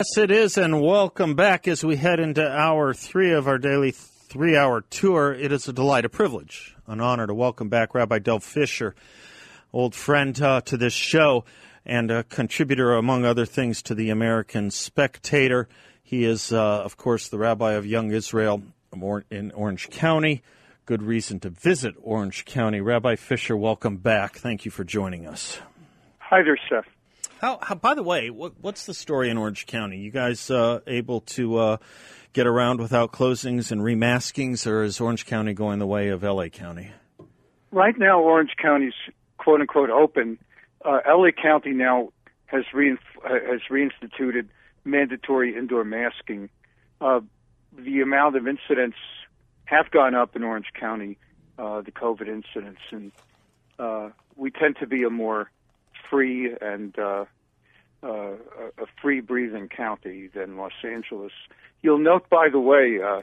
Yes, it is, and welcome back as we head into hour three of our daily three hour tour. It is a delight, a privilege, an honor to welcome back Rabbi Dov Fischer, old friend uh, to this show and a contributor, among other things, to the American Spectator. He is, uh, of course, the rabbi of Young Israel in Orange County. Good reason to visit Orange County. Rabbi Fischer, welcome back. Thank you for joining us. Hi there, Seth. How, how, by the way, what, what's the story in Orange County? You guys uh, able to uh, get around without closings and remaskings, or is Orange County going the way of LA County? Right now, Orange County's quote unquote open. Uh, LA County now has rein, has reinstituted mandatory indoor masking. Uh, the amount of incidents have gone up in Orange County, uh, the COVID incidents, and uh, we tend to be a more free and uh, uh, a free breathing county than Los Angeles. You'll note, by the way, uh,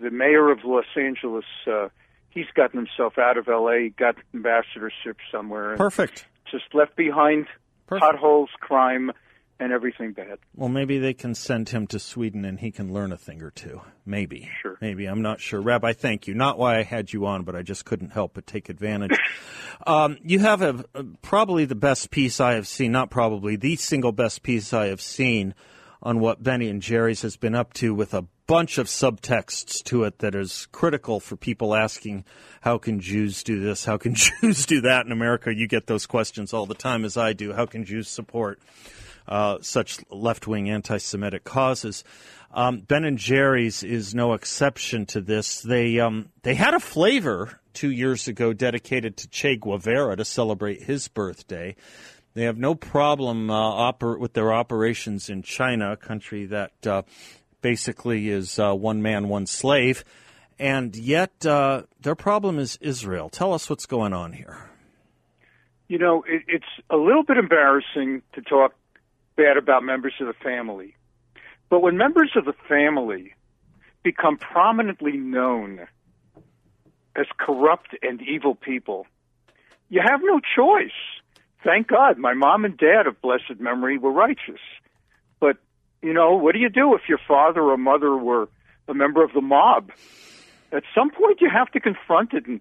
the mayor of Los Angeles, uh, he's gotten himself out of L.A., got ambassadorship somewhere. Perfect. Just left behind Perfect. potholes, crime, and everything bad. Well, maybe they can send him to Sweden and he can learn a thing or two. Maybe. Sure. Maybe. I'm not sure. Rabbi, thank you. Not why I had you on, but I just couldn't help but take advantage. um, you have a, a, probably the best piece I have seen, not probably, the single best piece I have seen on what Benny and Jerry's has been up to with a bunch of subtexts to it that is critical for people asking, how can Jews do this? How can Jews do that in America? You get those questions all the time, as I do. How can Jews support uh, such left wing anti Semitic causes. Um, ben and Jerry's is no exception to this. They um, they had a flavor two years ago dedicated to Che Guevara to celebrate his birthday. They have no problem uh, oper- with their operations in China, a country that uh, basically is uh, one man, one slave. And yet, uh, their problem is Israel. Tell us what's going on here. You know, it, it's a little bit embarrassing to talk bad about members of the family. But when members of the family become prominently known as corrupt and evil people, you have no choice. Thank God my mom and dad of blessed memory were righteous. But, you know, what do you do if your father or mother were a member of the mob? At some point, you have to confront it and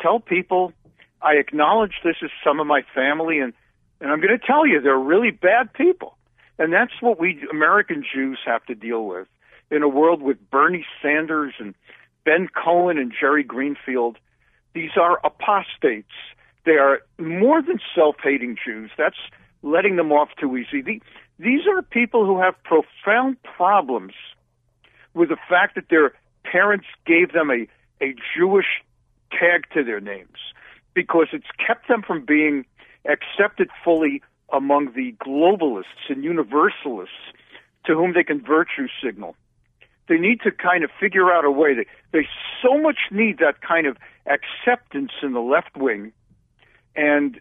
tell people, I acknowledge this is some of my family and and I'm going to tell you, they're really bad people. And that's what we American Jews have to deal with in a world with Bernie Sanders and Ben Cohen and Jerry Greenfield. These are apostates. They are more than self hating Jews. That's letting them off too easy. These are people who have profound problems with the fact that their parents gave them a, a Jewish tag to their names because it's kept them from being accepted fully among the globalists and universalists to whom they can virtue signal. They need to kind of figure out a way. They, they so much need that kind of acceptance in the left wing. And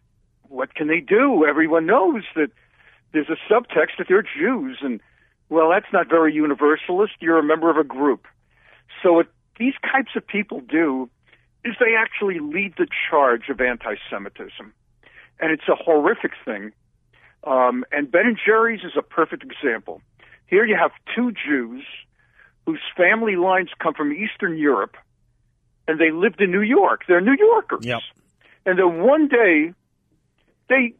what can they do? Everyone knows that there's a subtext that they're Jews. And, well, that's not very universalist. You're a member of a group. So what these types of people do is they actually lead the charge of anti Semitism and it's a horrific thing. Um, and Ben and Jerry's is a perfect example. Here you have two Jews whose family lines come from Eastern Europe, and they lived in New York. They're New Yorkers. Yep. And then one day, they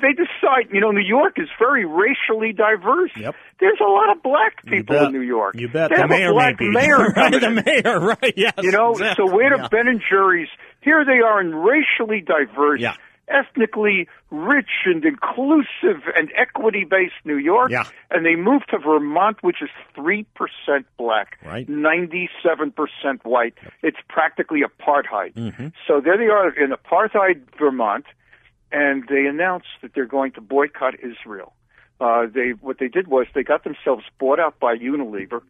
they decide, you know, New York is very racially diverse. Yep. There's a lot of black people in New York. You bet. They the have mayor a black maybe. mayor right, the mayor, right, yes. You know, exactly. so where do yeah. Ben and Jerry's, here they are in racially diverse, Yeah. Ethnically rich and inclusive and equity based New York. Yeah. And they moved to Vermont, which is 3% black, Right. 97% white. It's practically apartheid. Mm-hmm. So there they are in apartheid Vermont, and they announced that they're going to boycott Israel. Uh, they what they did was they got themselves bought out by Unilever,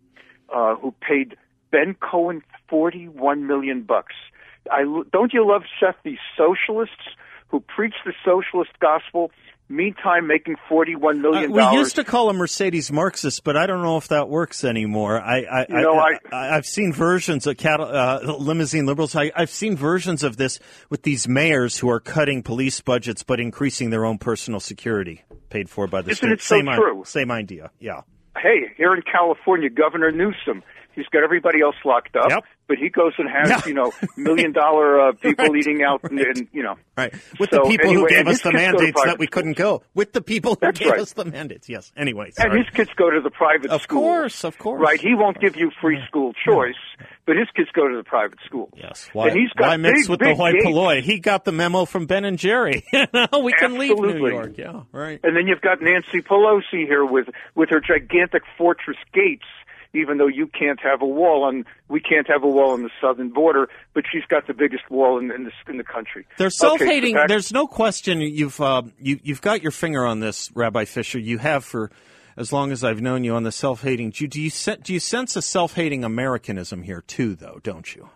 uh, who paid Ben Cohen forty-one million bucks. I don't you love Seth these socialists who preach the socialist gospel meantime making $41 million. Uh, we used to call them Mercedes Marxists, but I don't know if that works anymore. I, I, you know, I, I, have seen versions of cattle, uh, limousine liberals. I, I've seen versions of this with these mayors who are cutting police budgets but increasing their own personal security paid for by the Isn't state. it so same, true? same idea, yeah. Hey, here in California, Governor Newsom, he's got everybody else locked up. Yep but he goes and has Yeah. you know million dollar uh, people Right. eating out and, and you know Right. With So, the people anyway, who gave us the kids go to mandates that we couldn't go. With the people who That's gave right. us the mandates. Yes. Anyway, and his kids go to the private school. Of course, of course. Right, he won't give you free school choice, but his kids go to the private school. Yes. Why, and he's got why mix big, with big the hoi polloi? He got the memo from Ben and Jerry. we can leave New York. Yeah. Right. And then you've got Nancy Pelosi here with with her gigantic fortress gates. Even though you can't have a wall on, we can't have a wall on the southern border, but she's got the biggest wall in, in the in the country. They're self-hating. back- There's no question. You've uh, you, you've got your finger on this, Rabbi Fischer. You have for as long as I've known you on the self-hating. Do, do you do you sense a self-hating Americanism here too, though? Don't you?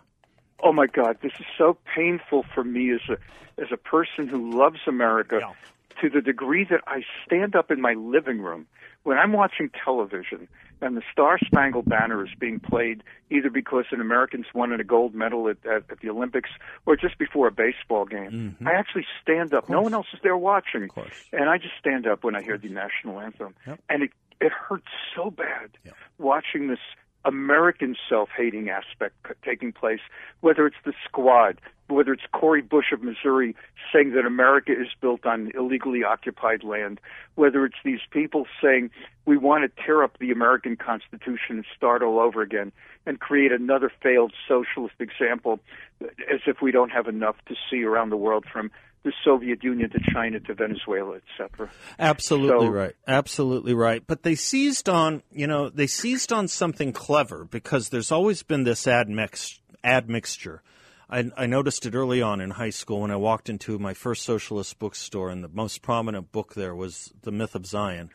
Oh my God, this is so painful for me as a as a person who loves America Yeah. to the degree that I stand up in my living room when I'm watching television and the Star Spangled Banner is being played either because an American's won a gold medal at, at, at the Olympics or just before a baseball game. I actually stand up. No one else is there watching. And I just stand up when I hear the national anthem. Yep. And it it hurts so bad Yeah. watching this American self-hating aspect taking place, whether it's the squad, whether it's Cori Bush of Missouri saying that America is built on illegally occupied land, whether it's these people saying we want to tear up the American Constitution and start all over again and create another failed socialist example as if we don't have enough to see around the world from the Soviet Union to China to Venezuela, etc. Absolutely So- right. Absolutely right. But they seized on, you know, they seized on something clever because there's always been this admix, admixture. I, I noticed it early on in high school when I walked into my first socialist bookstore, and the most prominent book there was The Myth of Zion.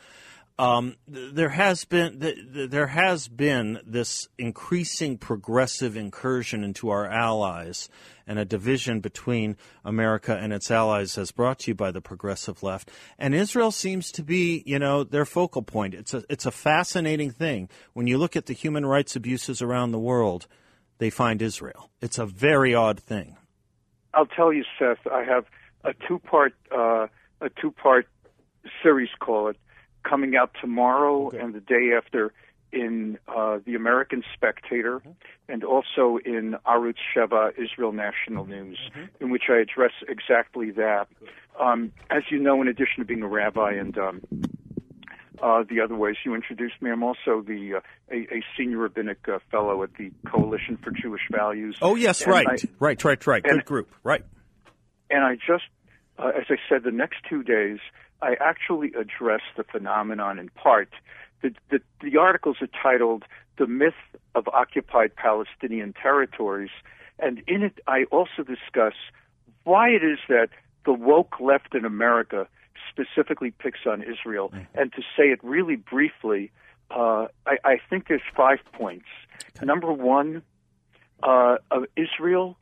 Um, there has been th- th- there has been this increasing progressive incursion into our allies, and a division between America and its allies, as brought to you by the progressive left. And Israel seems to be, you know, their focal point. It's a it's a fascinating thing when you look at the human rights abuses around the world. They find Israel. It's a very odd thing. I'll tell you, Seth. I have a two-part uh, a two-part series, call it, coming out tomorrow and the day after in uh, the American Spectator, and also in Arutz Sheva, Israel National News, in which I address exactly that. Um, as you know, in addition to being a rabbi and um, uh, the other ways you introduced me, I'm also the uh, a, a senior rabbinic uh, fellow at the Coalition for Jewish Values. Oh yes, right, I- right, right, right. and- Good group, right. and I just, uh, as I said, the next two days, I actually address the phenomenon in part. The, the, the articles are titled The Myth of Occupied Palestinian Territories, and in it I also discuss why it is that the woke left in America specifically picks on Israel. And to say it really briefly, uh, I, I think there's five points. Number one, uh, of Israel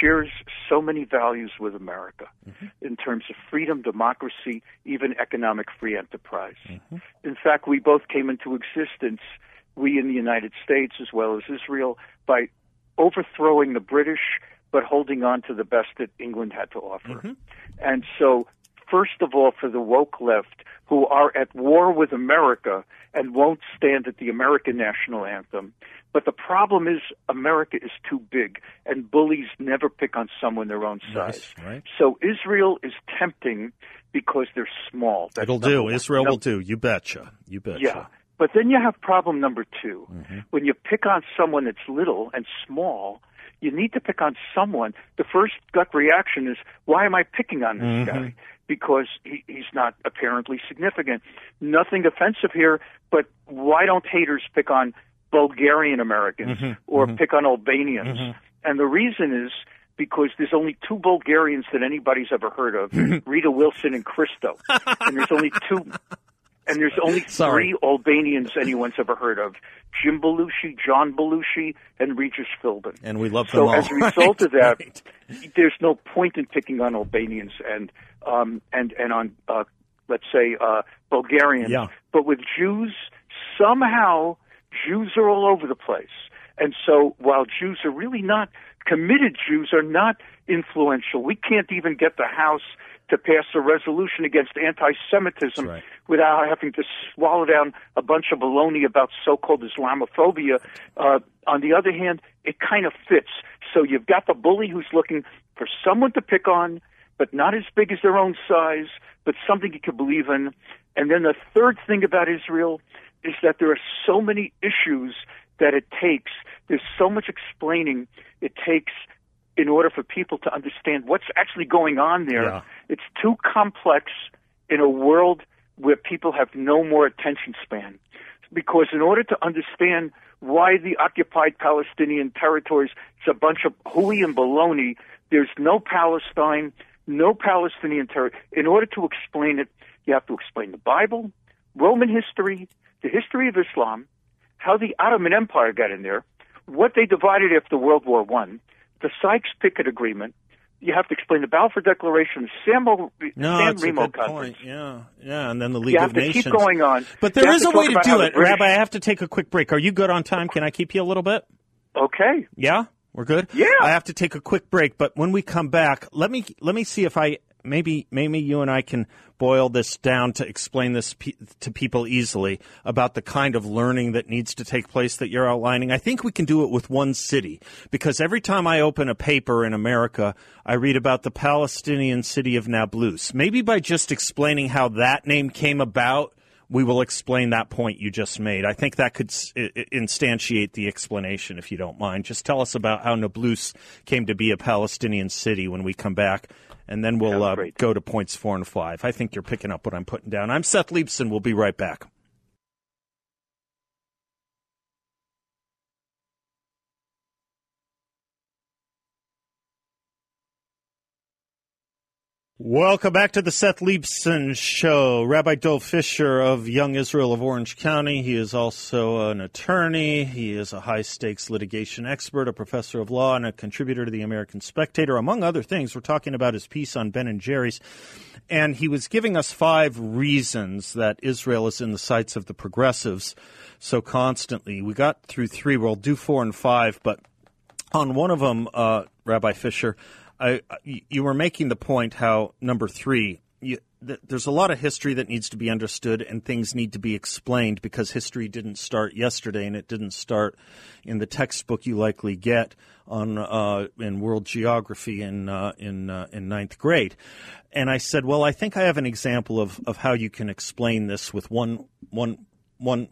shares so many values with America mm-hmm. in terms of freedom, democracy, even economic free enterprise. Mm-hmm. In fact, we both came into existence, we in the United States as well as Israel, by overthrowing the British but holding on to the best that England had to offer. Mm-hmm. And so, first of all, for the woke left, who are at war with America and won't stand at the American national anthem. But the problem is, America is too big, and bullies never pick on someone their own size. right. So Israel is tempting because they're small. That's It'll do. one. Israel Num- will do. You betcha. You betcha. yeah. But then you have problem number 2 Mm-hmm. When you pick on someone that's little and small, you need to pick on someone. The first gut reaction is, why am I picking on this Mm-hmm. guy? Because he, he's not apparently significant. Nothing offensive here, but why don't haters pick on Bulgarian Americans Mm-hmm. or pick on Albanians? And the reason is because there's only two Bulgarians that anybody's ever heard of Rita Wilson and Christo. and there's only two and there's only three Albanians anyone's ever heard of: Jim Belushi, John Belushi, and Regis Philbin. And we love them so all. as a result of that, Right. there's no point in picking on Albanians and um, and and on uh, let's say uh, Bulgarians. Yeah. But with Jews, somehow Jews are all over the place, and so while Jews are really not committed, Jews are not influential. We can't even get the House to pass a resolution against anti-Semitism That's right. Without having to swallow down a bunch of baloney about so-called Islamophobia. Uh, on the other hand, it kind of fits. So you've got the bully who's looking for someone to pick on, but not as big as their own size, but something you can believe in. And then the third thing about Israel is that there are so many issues that it takes. There's so much explaining it takes in order for people to understand what's actually going on there. Yeah. It's too complex in a world where people have no more attention span. Because in order to understand why the occupied Palestinian territories is a bunch of hooey and baloney, there's no Palestine, no Palestinian territory. In order to explain it, you have to explain the Bible, Roman history, the history of Islam, how the Ottoman Empire got in there, what they divided after World War One, the Sykes-Picot Agreement. You have to explain the Balfour Declaration, San, No, San that's a Remo Conference. point. Yeah, yeah, and then the League You have of to Nations. keep going on. But there is a way to do it, British- Rabbi. I have to take a quick break. Are you good on time? Can I keep you a little bit? Okay. Yeah, we're good. Yeah. I have to take a quick break, but when we come back, let me let me see if I maybe maybe you and I can boil this down to explain this pe- to people easily about the kind of learning that needs to take place that you're outlining. I think we can do it with one city because every time I open a paper in America, I read about the Palestinian city of Nablus. Maybe by just explaining how that name came about we will explain that point you just made. I think that could instantiate the explanation, if you don't mind. Just tell us about how Nablus came to be a Palestinian city when we come back, and then we'll uh, go to points four and five. I think you're picking up what I'm putting down. I'm Seth Leibsohn. We'll be right back. Welcome back to the Seth Leibsohn Show. Rabbi Dov Fischer of Young Israel of Orange County. He is also an attorney. He is a high stakes litigation expert, a professor of law, and a contributor to the American Spectator. Among other things, we're talking about his piece on Ben and Jerry's. And he was giving us five reasons that Israel is in the sights of the progressives so constantly. We got through three. We'll do four and five, but on one of them, uh, Rabbi Fischer, I, you were making the point how number three, you, th- there's a lot of history that needs to be understood and things need to be explained because history didn't start yesterday and it didn't start in the textbook you likely get on uh, in world geography in uh, in uh, in ninth grade. And I said, well, I think I have an example of, of how you can explain this with one one one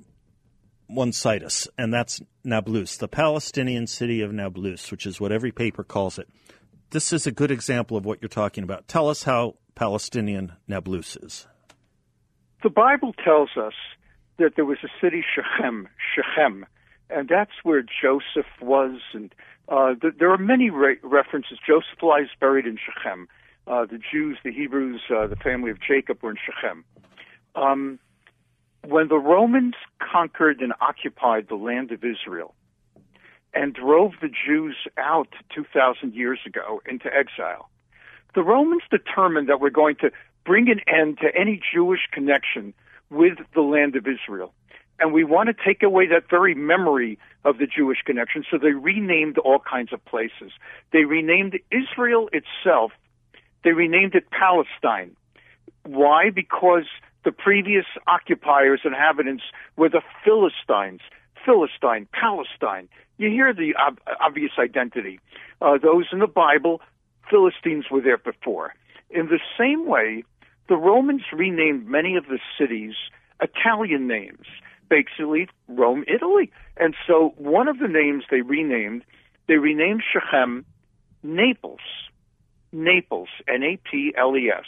one situs, and that's Nablus, the Palestinian city of Nablus, which is what every paper calls it. This is a good example of what you're talking about. Tell us how Palestinian Nablus is. The Bible tells us that there was a city Shechem, Shechem, and that's where Joseph was. And uh, th- there are many re- references. Joseph lies buried in Shechem. Uh, the Jews, the Hebrews, uh, the family of Jacob were in Shechem. Um, when the Romans conquered and occupied the land of Israel and drove the Jews out 2,000 years ago into exile, the Romans determined that we're going to bring an end to any Jewish connection with the land of Israel. And we want to take away that very memory of the Jewish connection. So they renamed all kinds of places. They renamed Israel itself, they renamed it Palestine. Why? Because the previous occupiers, and inhabitants, were the Philistines. Philistine, Palestine. You hear the ob- obvious identity. Uh, those in the Bible, Philistines were there before. In the same way, the Romans renamed many of the cities Italian names, basically Rome, Italy. And so one of the names they renamed, they renamed Shechem Naples. Naples, N A P L E S.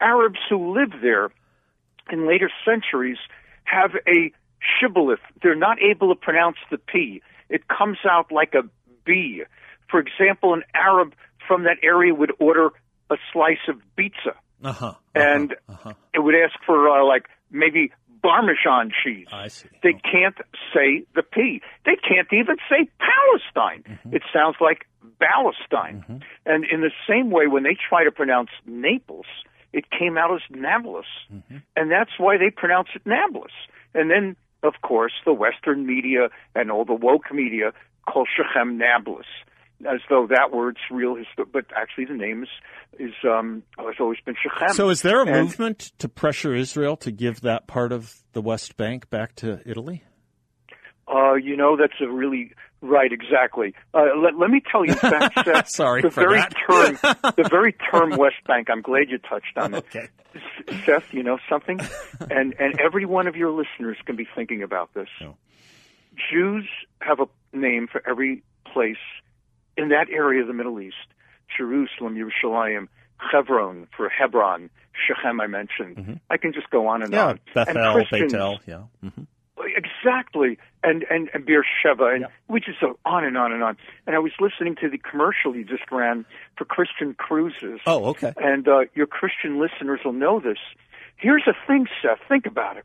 Arabs who lived there in later centuries have a shibboleth. They're not able to pronounce the P. It comes out like a B. For example, an Arab from that area would order a slice of pizza Uh huh. and it would ask for uh, like maybe Parmesan cheese. I see. They can't say the P. They can't even say Palestine. Mm-hmm. It sounds like Palestine. And in the same way, when they try to pronounce Naples, it came out as Nablus. Mm-hmm. And that's why they pronounce it Nablus. And then, of course, the Western media and all the woke media call Shechem Nablus. As though that word's real, histo- but actually the name is, is um, has always been Shechem. So, is there a And- movement to pressure Israel to give that part of the West Bank back to Italy? Uh, you know, that's a really right, exactly. Uh, let, let me tell you, in fact, Seth, Sorry the very that. term, the very term West Bank. I'm glad you touched on it. Okay. Seth, you know something, and and every one of your listeners can be thinking about this. No. Jews have a name for every place in that area of the Middle East: Jerusalem, Yerushalayim, Hebron for Hebron, Shechem. I mentioned. I can just go on and Mm-hmm. Yeah, on. Bethel, and Christians, Bethel. Yeah. hmm Exactly, and and and Beersheba, and we just go on and on and on. And I was listening to the commercial you just ran for Christian cruises. Oh, okay. And uh, your Christian listeners will know this. Here's the thing, Seth. Think about it.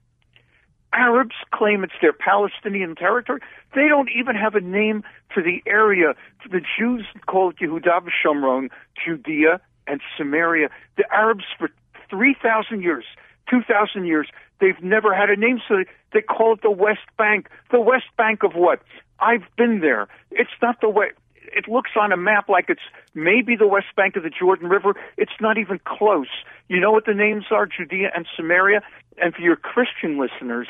Arabs claim it's their Palestinian territory. They don't even have a name for the area. The Jews call it Yehuda v'Shomron, Judea and Samaria. The Arabs for 3,000 years, 2,000 years, they've never had a name, so they call it the West Bank. The West Bank of what? I've been there. It's not the way. It looks on a map like it's maybe the West Bank of the Jordan River. It's not even close. You know what the names are? Judea and Samaria. And for your Christian listeners,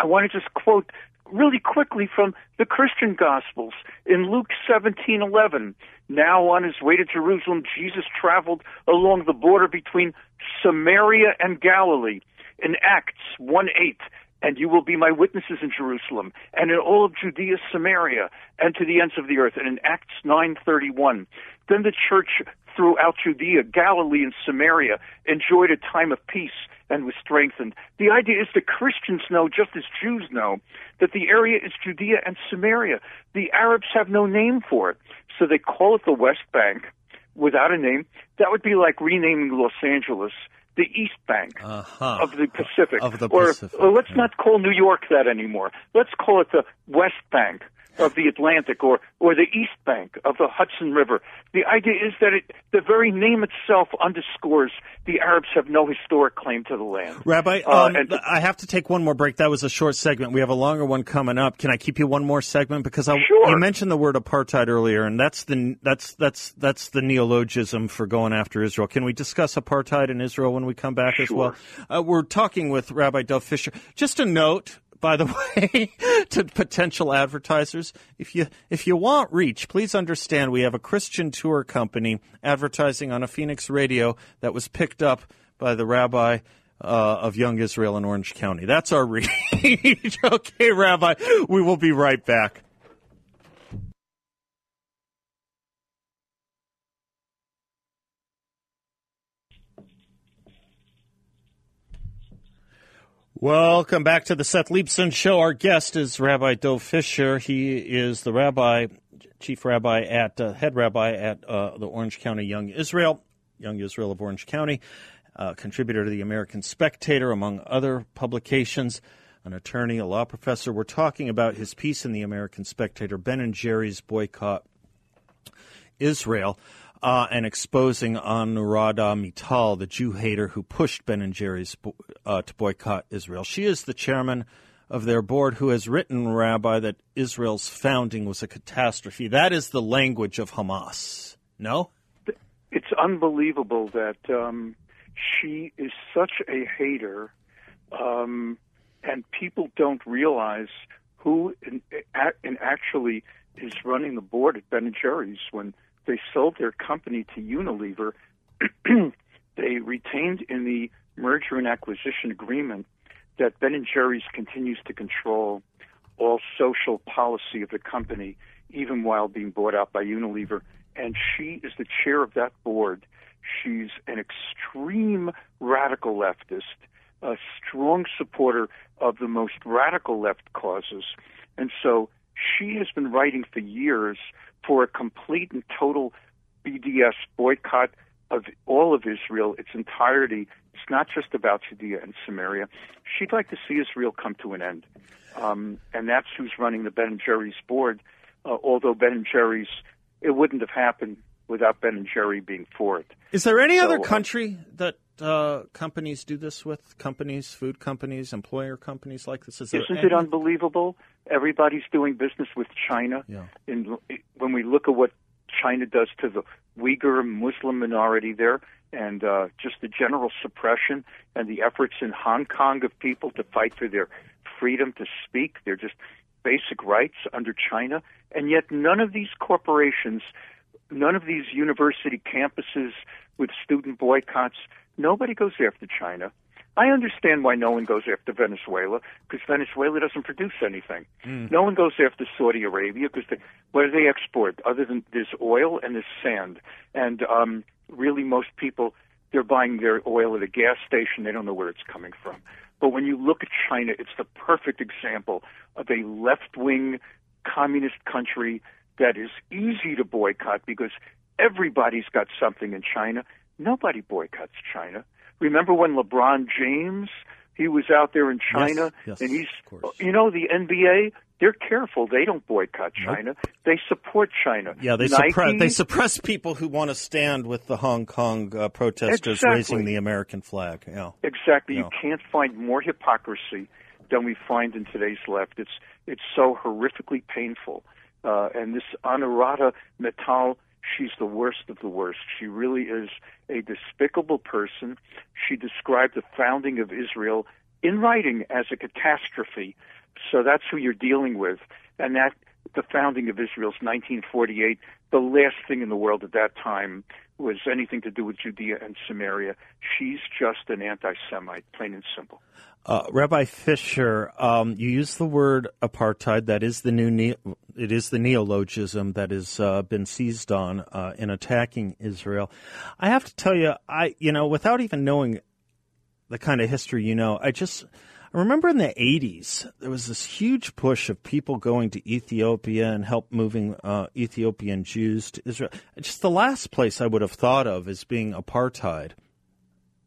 I want to just quote really quickly from the Christian Gospels in Luke 17:11. Now on his way to Jerusalem, Jesus traveled along the border between Samaria and Galilee. In Acts 1:8, and you will be my witnesses in Jerusalem and in all of Judea, Samaria, and to the ends of the earth. And in Acts 9:31, then the church throughout Judea, Galilee, and Samaria enjoyed a time of peace and was strengthened. The idea is that Christians know, just as Jews know, that the area is Judea and Samaria. The Arabs have no name for it, so they call it the West Bank without a name. That would be like renaming Los Angeles the East Bank Uh-huh. of the Pacific. Of the or, Pacific, or let's yeah. not call New York that anymore. Let's call it the West Bank of the Atlantic or, or the East Bank of the Hudson River. The idea is that it, the very name itself underscores the Arabs have no historic claim to the land. Rabbi, Uh, um, and- I have to take one more break. That was a short segment. We have a longer one coming up. Can I keep you one more segment? Because I, Sure. you mentioned the word apartheid earlier, and that's the that's that's that's the neologism for going after Israel. Can we discuss apartheid in Israel when we come back as well? Uh, we're talking with Rabbi Dov Fischer. Just a note. By the way, to potential advertisers, if you if you want reach, please understand we have a Christian tour company advertising on a Phoenix radio that was picked up by the rabbi uh, of Young Israel in Orange County. That's our reach. okay, Rabbi, we will be right back. Welcome back to the Seth Leibsohn Show. Our guest is Rabbi Dov Fischer. He is the rabbi, chief rabbi at uh, head rabbi at uh, the Orange County Young Israel, Young Israel of Orange County, uh, contributor to the American Spectator, among other publications. An attorney, a law professor. We're talking about his piece in the American Spectator, Ben and Jerry's boycott Israel uh, and exposing Anuradha Mittal, the Jew hater who pushed Ben and Jerry's uh, to boycott Israel. She is the chairman of their board who has written, Rabbi, that Israel's founding was a catastrophe. That is the language of Hamas. No? It's unbelievable that um, she is such a hater, um, and people don't realize who in, in actually is running the board at Ben and Jerry's when they sold their company to Unilever. they retained in the merger and acquisition agreement that Ben and Jerry's continues to control all social policy of the company, even while being bought out by Unilever. And she is the chair of that board. She's an extreme radical leftist, a strong supporter of the most radical left causes. And so she has been writing for years for a complete and total BDS boycott of all of Israel, its entirety, It's not just about Judea and Samaria. She'd like to see Israel come to an end. Um, and that's who's running the Ben and Jerry's board. Uh, although Ben and Jerry's, it wouldn't have happened without Ben and Jerry being for it. Is there any So, other uh, country that uh, companies do this with? Companies, food companies, employer companies like this? Is Isn't any? it unbelievable? Everybody's doing business with China. Yeah. In, when we look at what China does to the Uyghur Muslim minority there, and uh, just the general suppression and the efforts in Hong Kong of people to fight for their freedom to speak, their just basic rights under China, and yet none of these corporations, none of these university campuses with student boycotts, nobody goes after China. I understand why no one goes after Venezuela because Venezuela doesn't produce anything. No one goes after Saudi Arabia because what do they export other than this oil and this sand? And um, really, most people they're buying their oil at a gas station. They don't know where it's coming from. But when you look at China, it's the perfect example of a left-wing communist country that is easy to boycott because everybody's got something in China. Nobody boycotts China. Remember when LeBron James he was out there in China yes, and he's of course. you know the NBA they're careful they don't boycott China they support China Yeah, they Nike, suppress they suppress people who want to stand with the Hong Kong uh, protesters Exactly. raising the American flag. Yeah. Exactly. You can't find more hypocrisy than we find in today's left. It's it's so horrifically painful. Uh, and this Anuradha Mittal, she's the worst of the worst. She really is a despicable person. She described the founding of Israel in writing as a catastrophe. So that's who you're dealing with. And that the founding of Israel's 1948, the last thing in the world at that time was anything to do with Judea and Samaria. She's just an anti-Semite, plain and simple. Uh, Rabbi Fischer, um, you use the word apartheid. That is the new ne- it is the neologism that has uh, been seized on uh, in attacking Israel. I have to tell you, I you know, without even knowing the kind of history you know, I just I remember in the '80s there was this huge push of people going to Ethiopia and help moving uh, Ethiopian Jews to Israel. Just the last place I would have thought of as being apartheid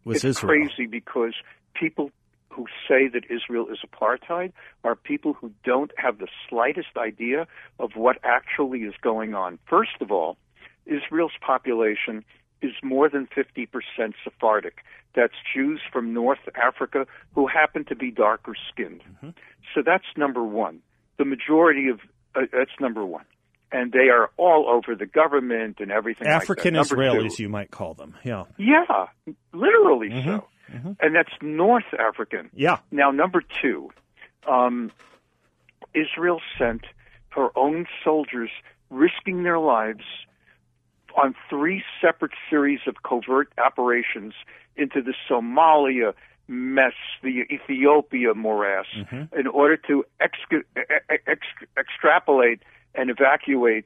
was Israel. it's Israel. crazy because people who say that Israel is apartheid are people who don't have the slightest idea of what actually is going on. First of all, Israel's population is more than 50% Sephardic. That's Jews from North Africa who happen to be darker skinned. So that's number one. The majority of uh, that's number one. And they are all over the government and everything African like that. Number two- Israelis, you might call them. Yeah. yeah, literally Mm-hmm. so. And that's North African. Yeah. Now, number two, um, Israel sent her own soldiers risking their lives on three separate series of covert operations into the Somalia mess, the Ethiopia morass, in order to ex- ex- extrapolate and evacuate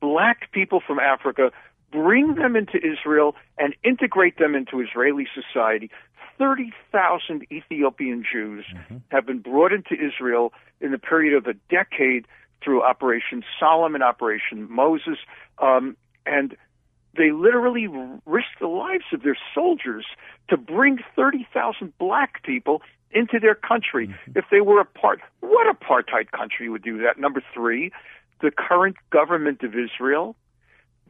black people from Africa, bring them into Israel, and integrate them into Israeli society. 30,000 Ethiopian Jews have been brought into Israel in the period of a decade through Operation Solomon, Operation Moses, um, and they literally risked the lives of their soldiers to bring 30,000 black people into their country. If they were a part, what apartheid country would do that? Number three, the current government of Israel,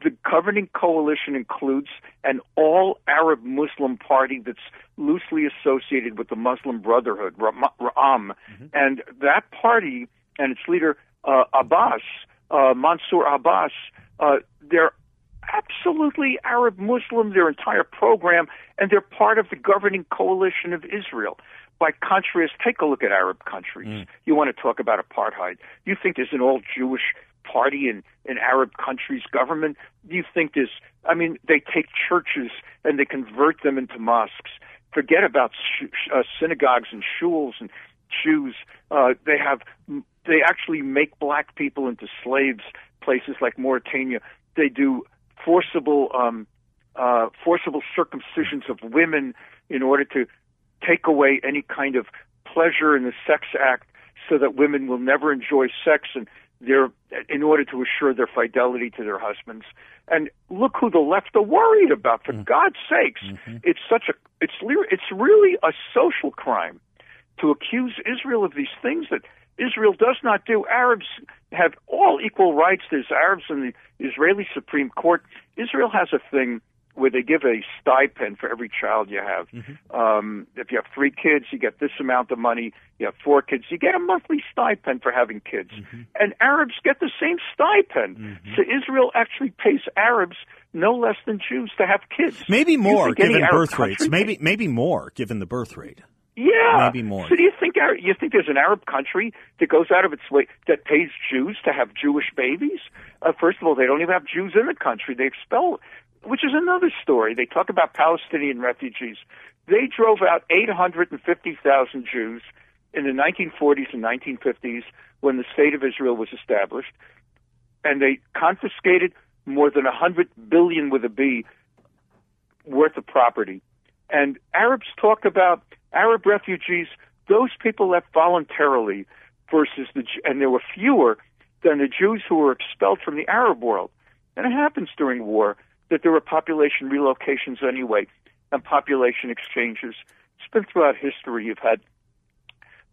the governing coalition includes an all Arab Muslim party that's loosely associated with the Muslim Brotherhood, Ra- Ra'am. And that party and its leader, uh, Abbas, uh, Mansour Abbas, uh, they're absolutely Arab Muslim, their entire program, and they're part of the governing coalition of Israel. By contrast, take a look at Arab countries. You want to talk about apartheid. You think there's an all Jewish party in, in Arab countries' government? You think there's, I mean, they take churches and they convert them into mosques. Forget about sh- uh, synagogues and shuls and Jews. Uh, they have, they actually make black people into slaves. Places like Mauritania, they do forcible um, uh, forcible circumcisions of women in order to take away any kind of pleasure in the sex act, so that women will never enjoy sex and their in order to assure their fidelity to their husbands. And look who the left are worried about. For mm-hmm. God's sakes, mm-hmm. it's such a it's it's really a social crime to accuse Israel of these things that Israel does not do. Arabs have all equal rights. There's Arabs in the Israeli Supreme Court. Israel has a thing where they give a stipend for every child you have. Mm-hmm. Um, if you have three kids, you get this amount of money. You have four kids, you get a monthly stipend for having kids. Mm-hmm. And Arabs get the same stipend. Mm-hmm. So Israel actually pays Arabs no less than Jews to have kids. Maybe more given birth rates. Maybe maybe more given the birth rate. Yeah, maybe more. So do you think you think there's an Arab country that goes out of its way that pays Jews to have Jewish babies? Uh, first of all, they don't even have Jews in the country. They expel which is another story. They talk about Palestinian refugees. They drove out 850,000 Jews in the 1940s and 1950s when the state of Israel was established, and they confiscated more than 100 billion with a B worth of property. And Arabs talk about Arab refugees; those people left voluntarily, versus the and there were fewer than the Jews who were expelled from the Arab world. And it happens during war that there were population relocations anyway and population exchanges. It's been throughout history. You've had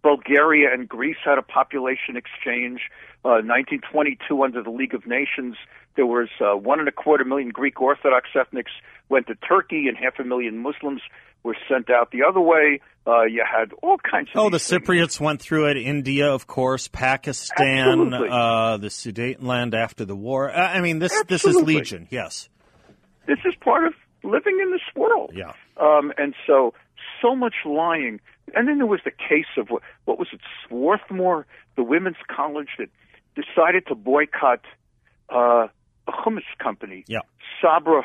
Bulgaria and Greece had a population exchange. Uh, 1922, under the League of Nations, there was uh, one and a quarter million Greek Orthodox ethnics went to Turkey, and half a million Muslims were sent out the other way. Uh, you had all kinds of. Oh, the Cypriots went through it. India, of course, Pakistan, uh, the Sudetenland after the war. I mean, this Absolutely. this is legion. Yes this is part of living in this world. Yeah. Um, and so, so much lying. And then there was the case of what, what was it, Swarthmore, the women's college that decided to boycott uh, a hummus company, yeah. Sabra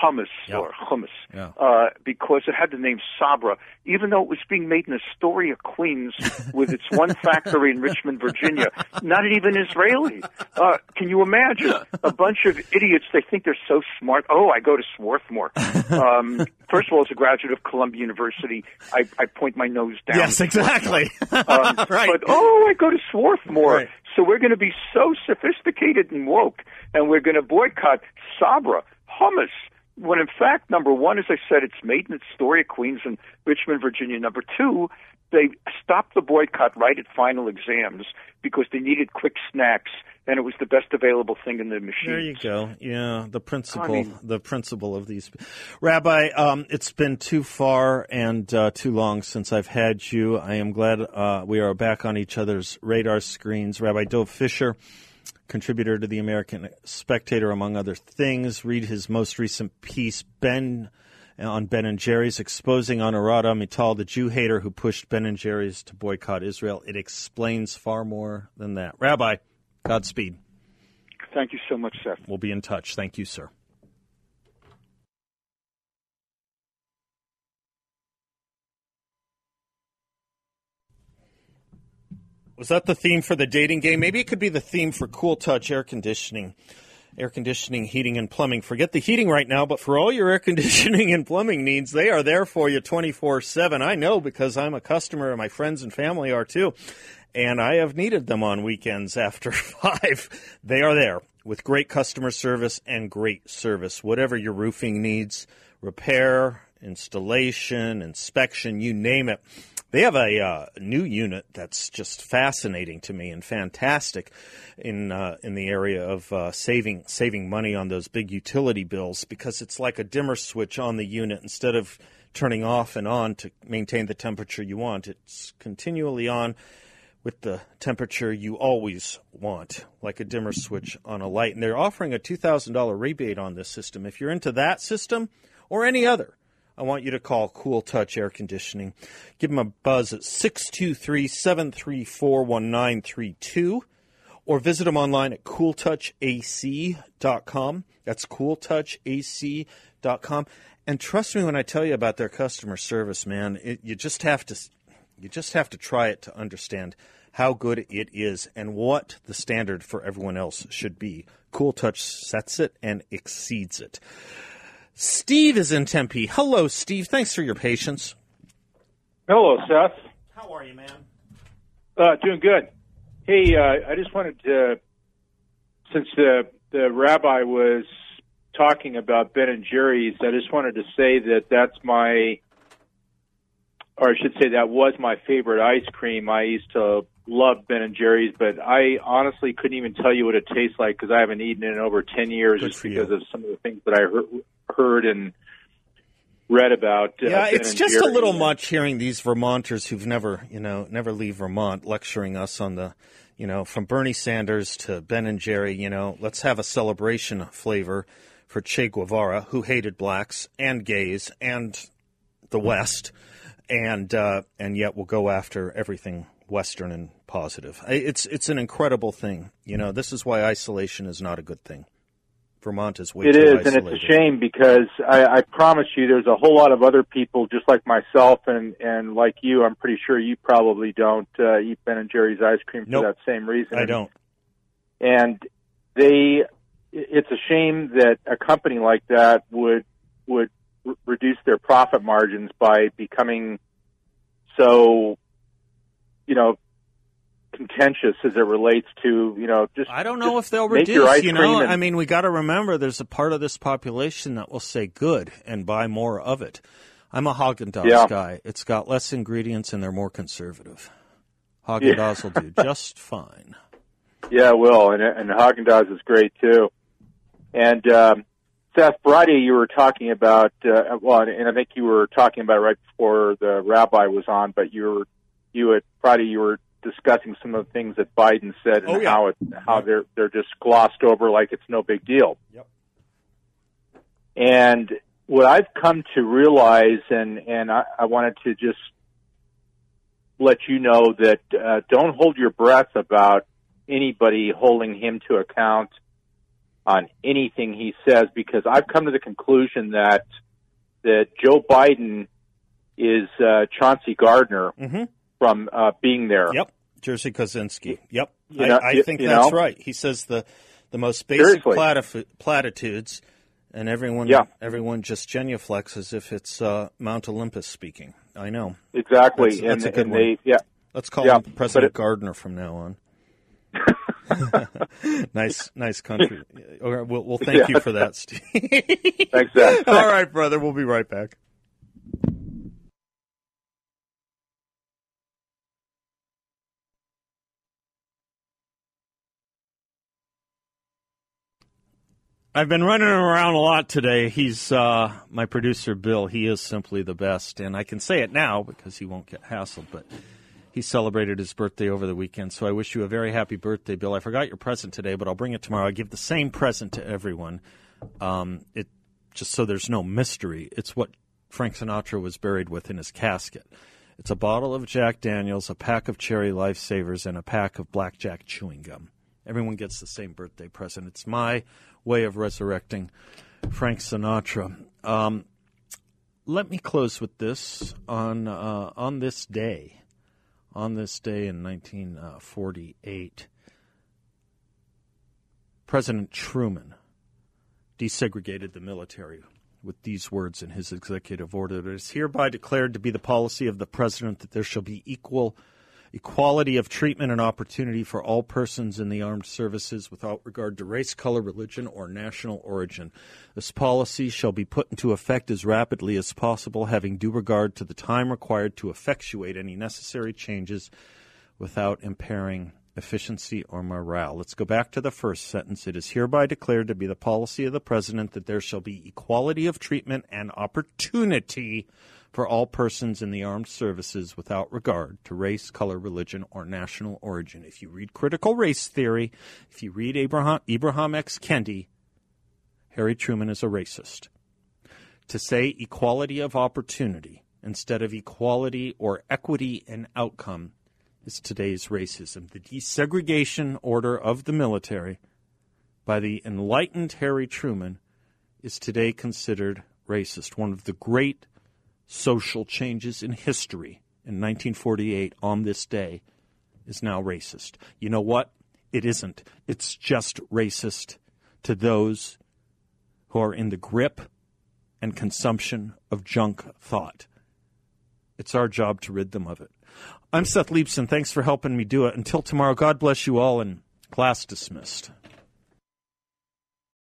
hummus yeah. or hummus yeah. uh, because it had the name Sabra, even though it was being made in Astoria, Queens, with its one factory in Richmond, Virginia. Not even Israeli. Uh, can you imagine a bunch of idiots? They think they're so smart. Oh, I go to Swarthmore. Um, first of all, as a graduate of Columbia University, I, I point my nose down. Yes, exactly. um, right. But oh, I go to Swarthmore. Right. So we're going to be so sophisticated and woke, and we're going to boycott Sabra hummus when in fact, number one, as I said, it's made in Astoria, Queens, and Richmond, Virginia. Number two, they stopped the boycott right at final exams because they needed quick snacks, and it was the best available thing in the machine. There you go. Yeah, the principle, I mean, the principle of these. Rabbi, um, it's been too far and uh, too long since I've had you. I am glad uh, we are back on each other's radar screens. Rabbi Dov Fischer contributor to the American Spectator, among other things. Read his most recent piece, Ben uh, on Ben and Jerry's, exposing Anuradha Mittal, the Jew hater who pushed Ben and Jerry's to boycott Israel. It explains far more than that. Rabbi, Godspeed. Thank you so much, Seth. We'll be in touch. Thank you, sir. Was that the theme for the dating game? Maybe it could be the theme for Cool Touch air conditioning. Air conditioning, heating, and plumbing. Forget the heating right now, but for all your air conditioning and plumbing needs, they are there for you 24 7. I know because I'm a customer and my friends and family are too. And I have needed them on weekends after five. They are there with great customer service and great service. Whatever your roofing needs, repair, installation, inspection, you name it. They have a uh, new unit that's just fascinating to me and fantastic in uh, in the area of uh, saving saving money on those big utility bills because it's like a dimmer switch on the unit instead of turning off and on to maintain the temperature you want. It's continually on with the temperature you always want, like a dimmer switch on a light. And they're offering a $2,000 rebate on this system. If you're into that system or any other, I want you to call Cool Touch Air Conditioning. Give them a buzz at 623 734 1932 or visit them online at cooltouchac.com. That's cooltouchac.com. And trust me when I tell you about their customer service, man, it, you just have to you just have to try it to understand how good it is and what the standard for everyone else should be. Cool Touch sets it and exceeds it. Steve is in Tempe. Hello, Steve. Thanks for your patience. Hello, Seth. How are you, man? Uh, doing good. Hey, uh, I just wanted to since the the rabbi was talking about Ben and Jerry's, I just wanted to say that that's my, or I should say that was my favorite ice cream. I used to love Ben and Jerry's, but I honestly couldn't even tell you what it tastes like because I haven't eaten it in over ten years, Good just because you. of some of the things that I heard, heard and read about. Uh, Yeah, Ben it's just a little much hearing these Vermonters who've never, you know, never leave Vermont lecturing us on the, you know, from Bernie Sanders to Ben and Jerry, you know, let's have a celebration flavor for Che Guevara, who hated blacks and gays and the West, and uh, and yet we'll go after everything Western and positive. It's it's an incredible thing. You know, this is why isolation is not a good thing. Vermont is way It too is, isolated. and it's a shame because I, I promise you, there's a whole lot of other people just like myself and and like you. I'm pretty sure you probably don't uh, eat Ben and Jerry's ice cream for that same reason. I don't. And they, it's a shame that a company like that would would r- reduce their profit margins by becoming so, you know, contentious as it relates to you know just I don't know if they'll reduce. You know, and- I mean, we got to remember there's a part of this population that will say good and buy more of it. I'm a Haagen Dazs Yeah. guy. It's got less ingredients and they're more conservative. Haagen Dazs will do just fine. Yeah, it will, and and Haagen Dazs is great too. And um, Seth, Friday you were talking about, uh, well, and I think you were talking about it right before the rabbi was on, but you were you at Friday you were discussing some of the things that Biden said and Oh, yeah. how it how they're they're just glossed over like it's no big deal. Yep. And what I've come to realize, and and I, I wanted to just let you know that uh, don't hold your breath about anybody holding him to account on anything he says because I've come to the conclusion that that Joe Biden is uh, Chauncey Gardiner Mhm. From uh, being there. Yep. Jerzy Kosinski. Yep. You I, know- I you- think you that's know? right. He says the the most basic platif- platitudes, and everyone Yeah. everyone just genuflects as if it's uh, Mount Olympus speaking. I know. Exactly, That's- that's and, a good one. they yeah. Let's call Yeah, him President it- Gardiner from now on. nice, nice country. Okay, We'll, we'll thank Yeah. you for that, Steve. Thanks, Zach. All right, brother. We'll be right back. I've been running around a lot today. He's uh, my producer, Bill. He is simply the best, and I can say it now because he won't get hassled. But he celebrated his birthday over the weekend, so I wish you a very happy birthday, Bill. I forgot your present today, but I'll bring it tomorrow. I give the same present to everyone. Um, it just so there's no mystery. It's what Frank Sinatra was buried with in his casket. It's a bottle of Jack Daniels, a pack of Cherry Lifesavers, and a pack of Blackjack chewing gum. Everyone gets the same birthday present. It's my way of resurrecting Frank Sinatra. Um, let me close with this on uh, on this day, on this day in 1948, President Truman desegregated the military with these words in his executive order. It is hereby declared to be the policy of the president that there shall be equal equality of treatment and opportunity for all persons in the armed services without regard to race, color, religion, or national origin. This policy shall be put into effect as rapidly as possible, having due regard to the time required to effectuate any necessary changes without impairing efficiency or morale. Let's go back to the first sentence. It is hereby declared to be the policy of the president that there shall be equality of treatment and opportunity for all persons in the armed services without regard to race, color, religion, or national origin. If you read critical race theory, if you read Abraham, Abraham X. Kendi, Harry Truman is a racist. To say equality of opportunity instead of equality or equity in outcome is today's racism. The desegregation order of the military by the enlightened Harry Truman is today considered racist. One of the great social changes in history in 1948 on this day is now racist. You know what? It isn't. It's just racist to those who are in the grip and consumption of junk thought. It's our job to rid them of it. I'm Seth Leibsohn. Thanks for helping me do it. Until tomorrow, God bless you all and class dismissed.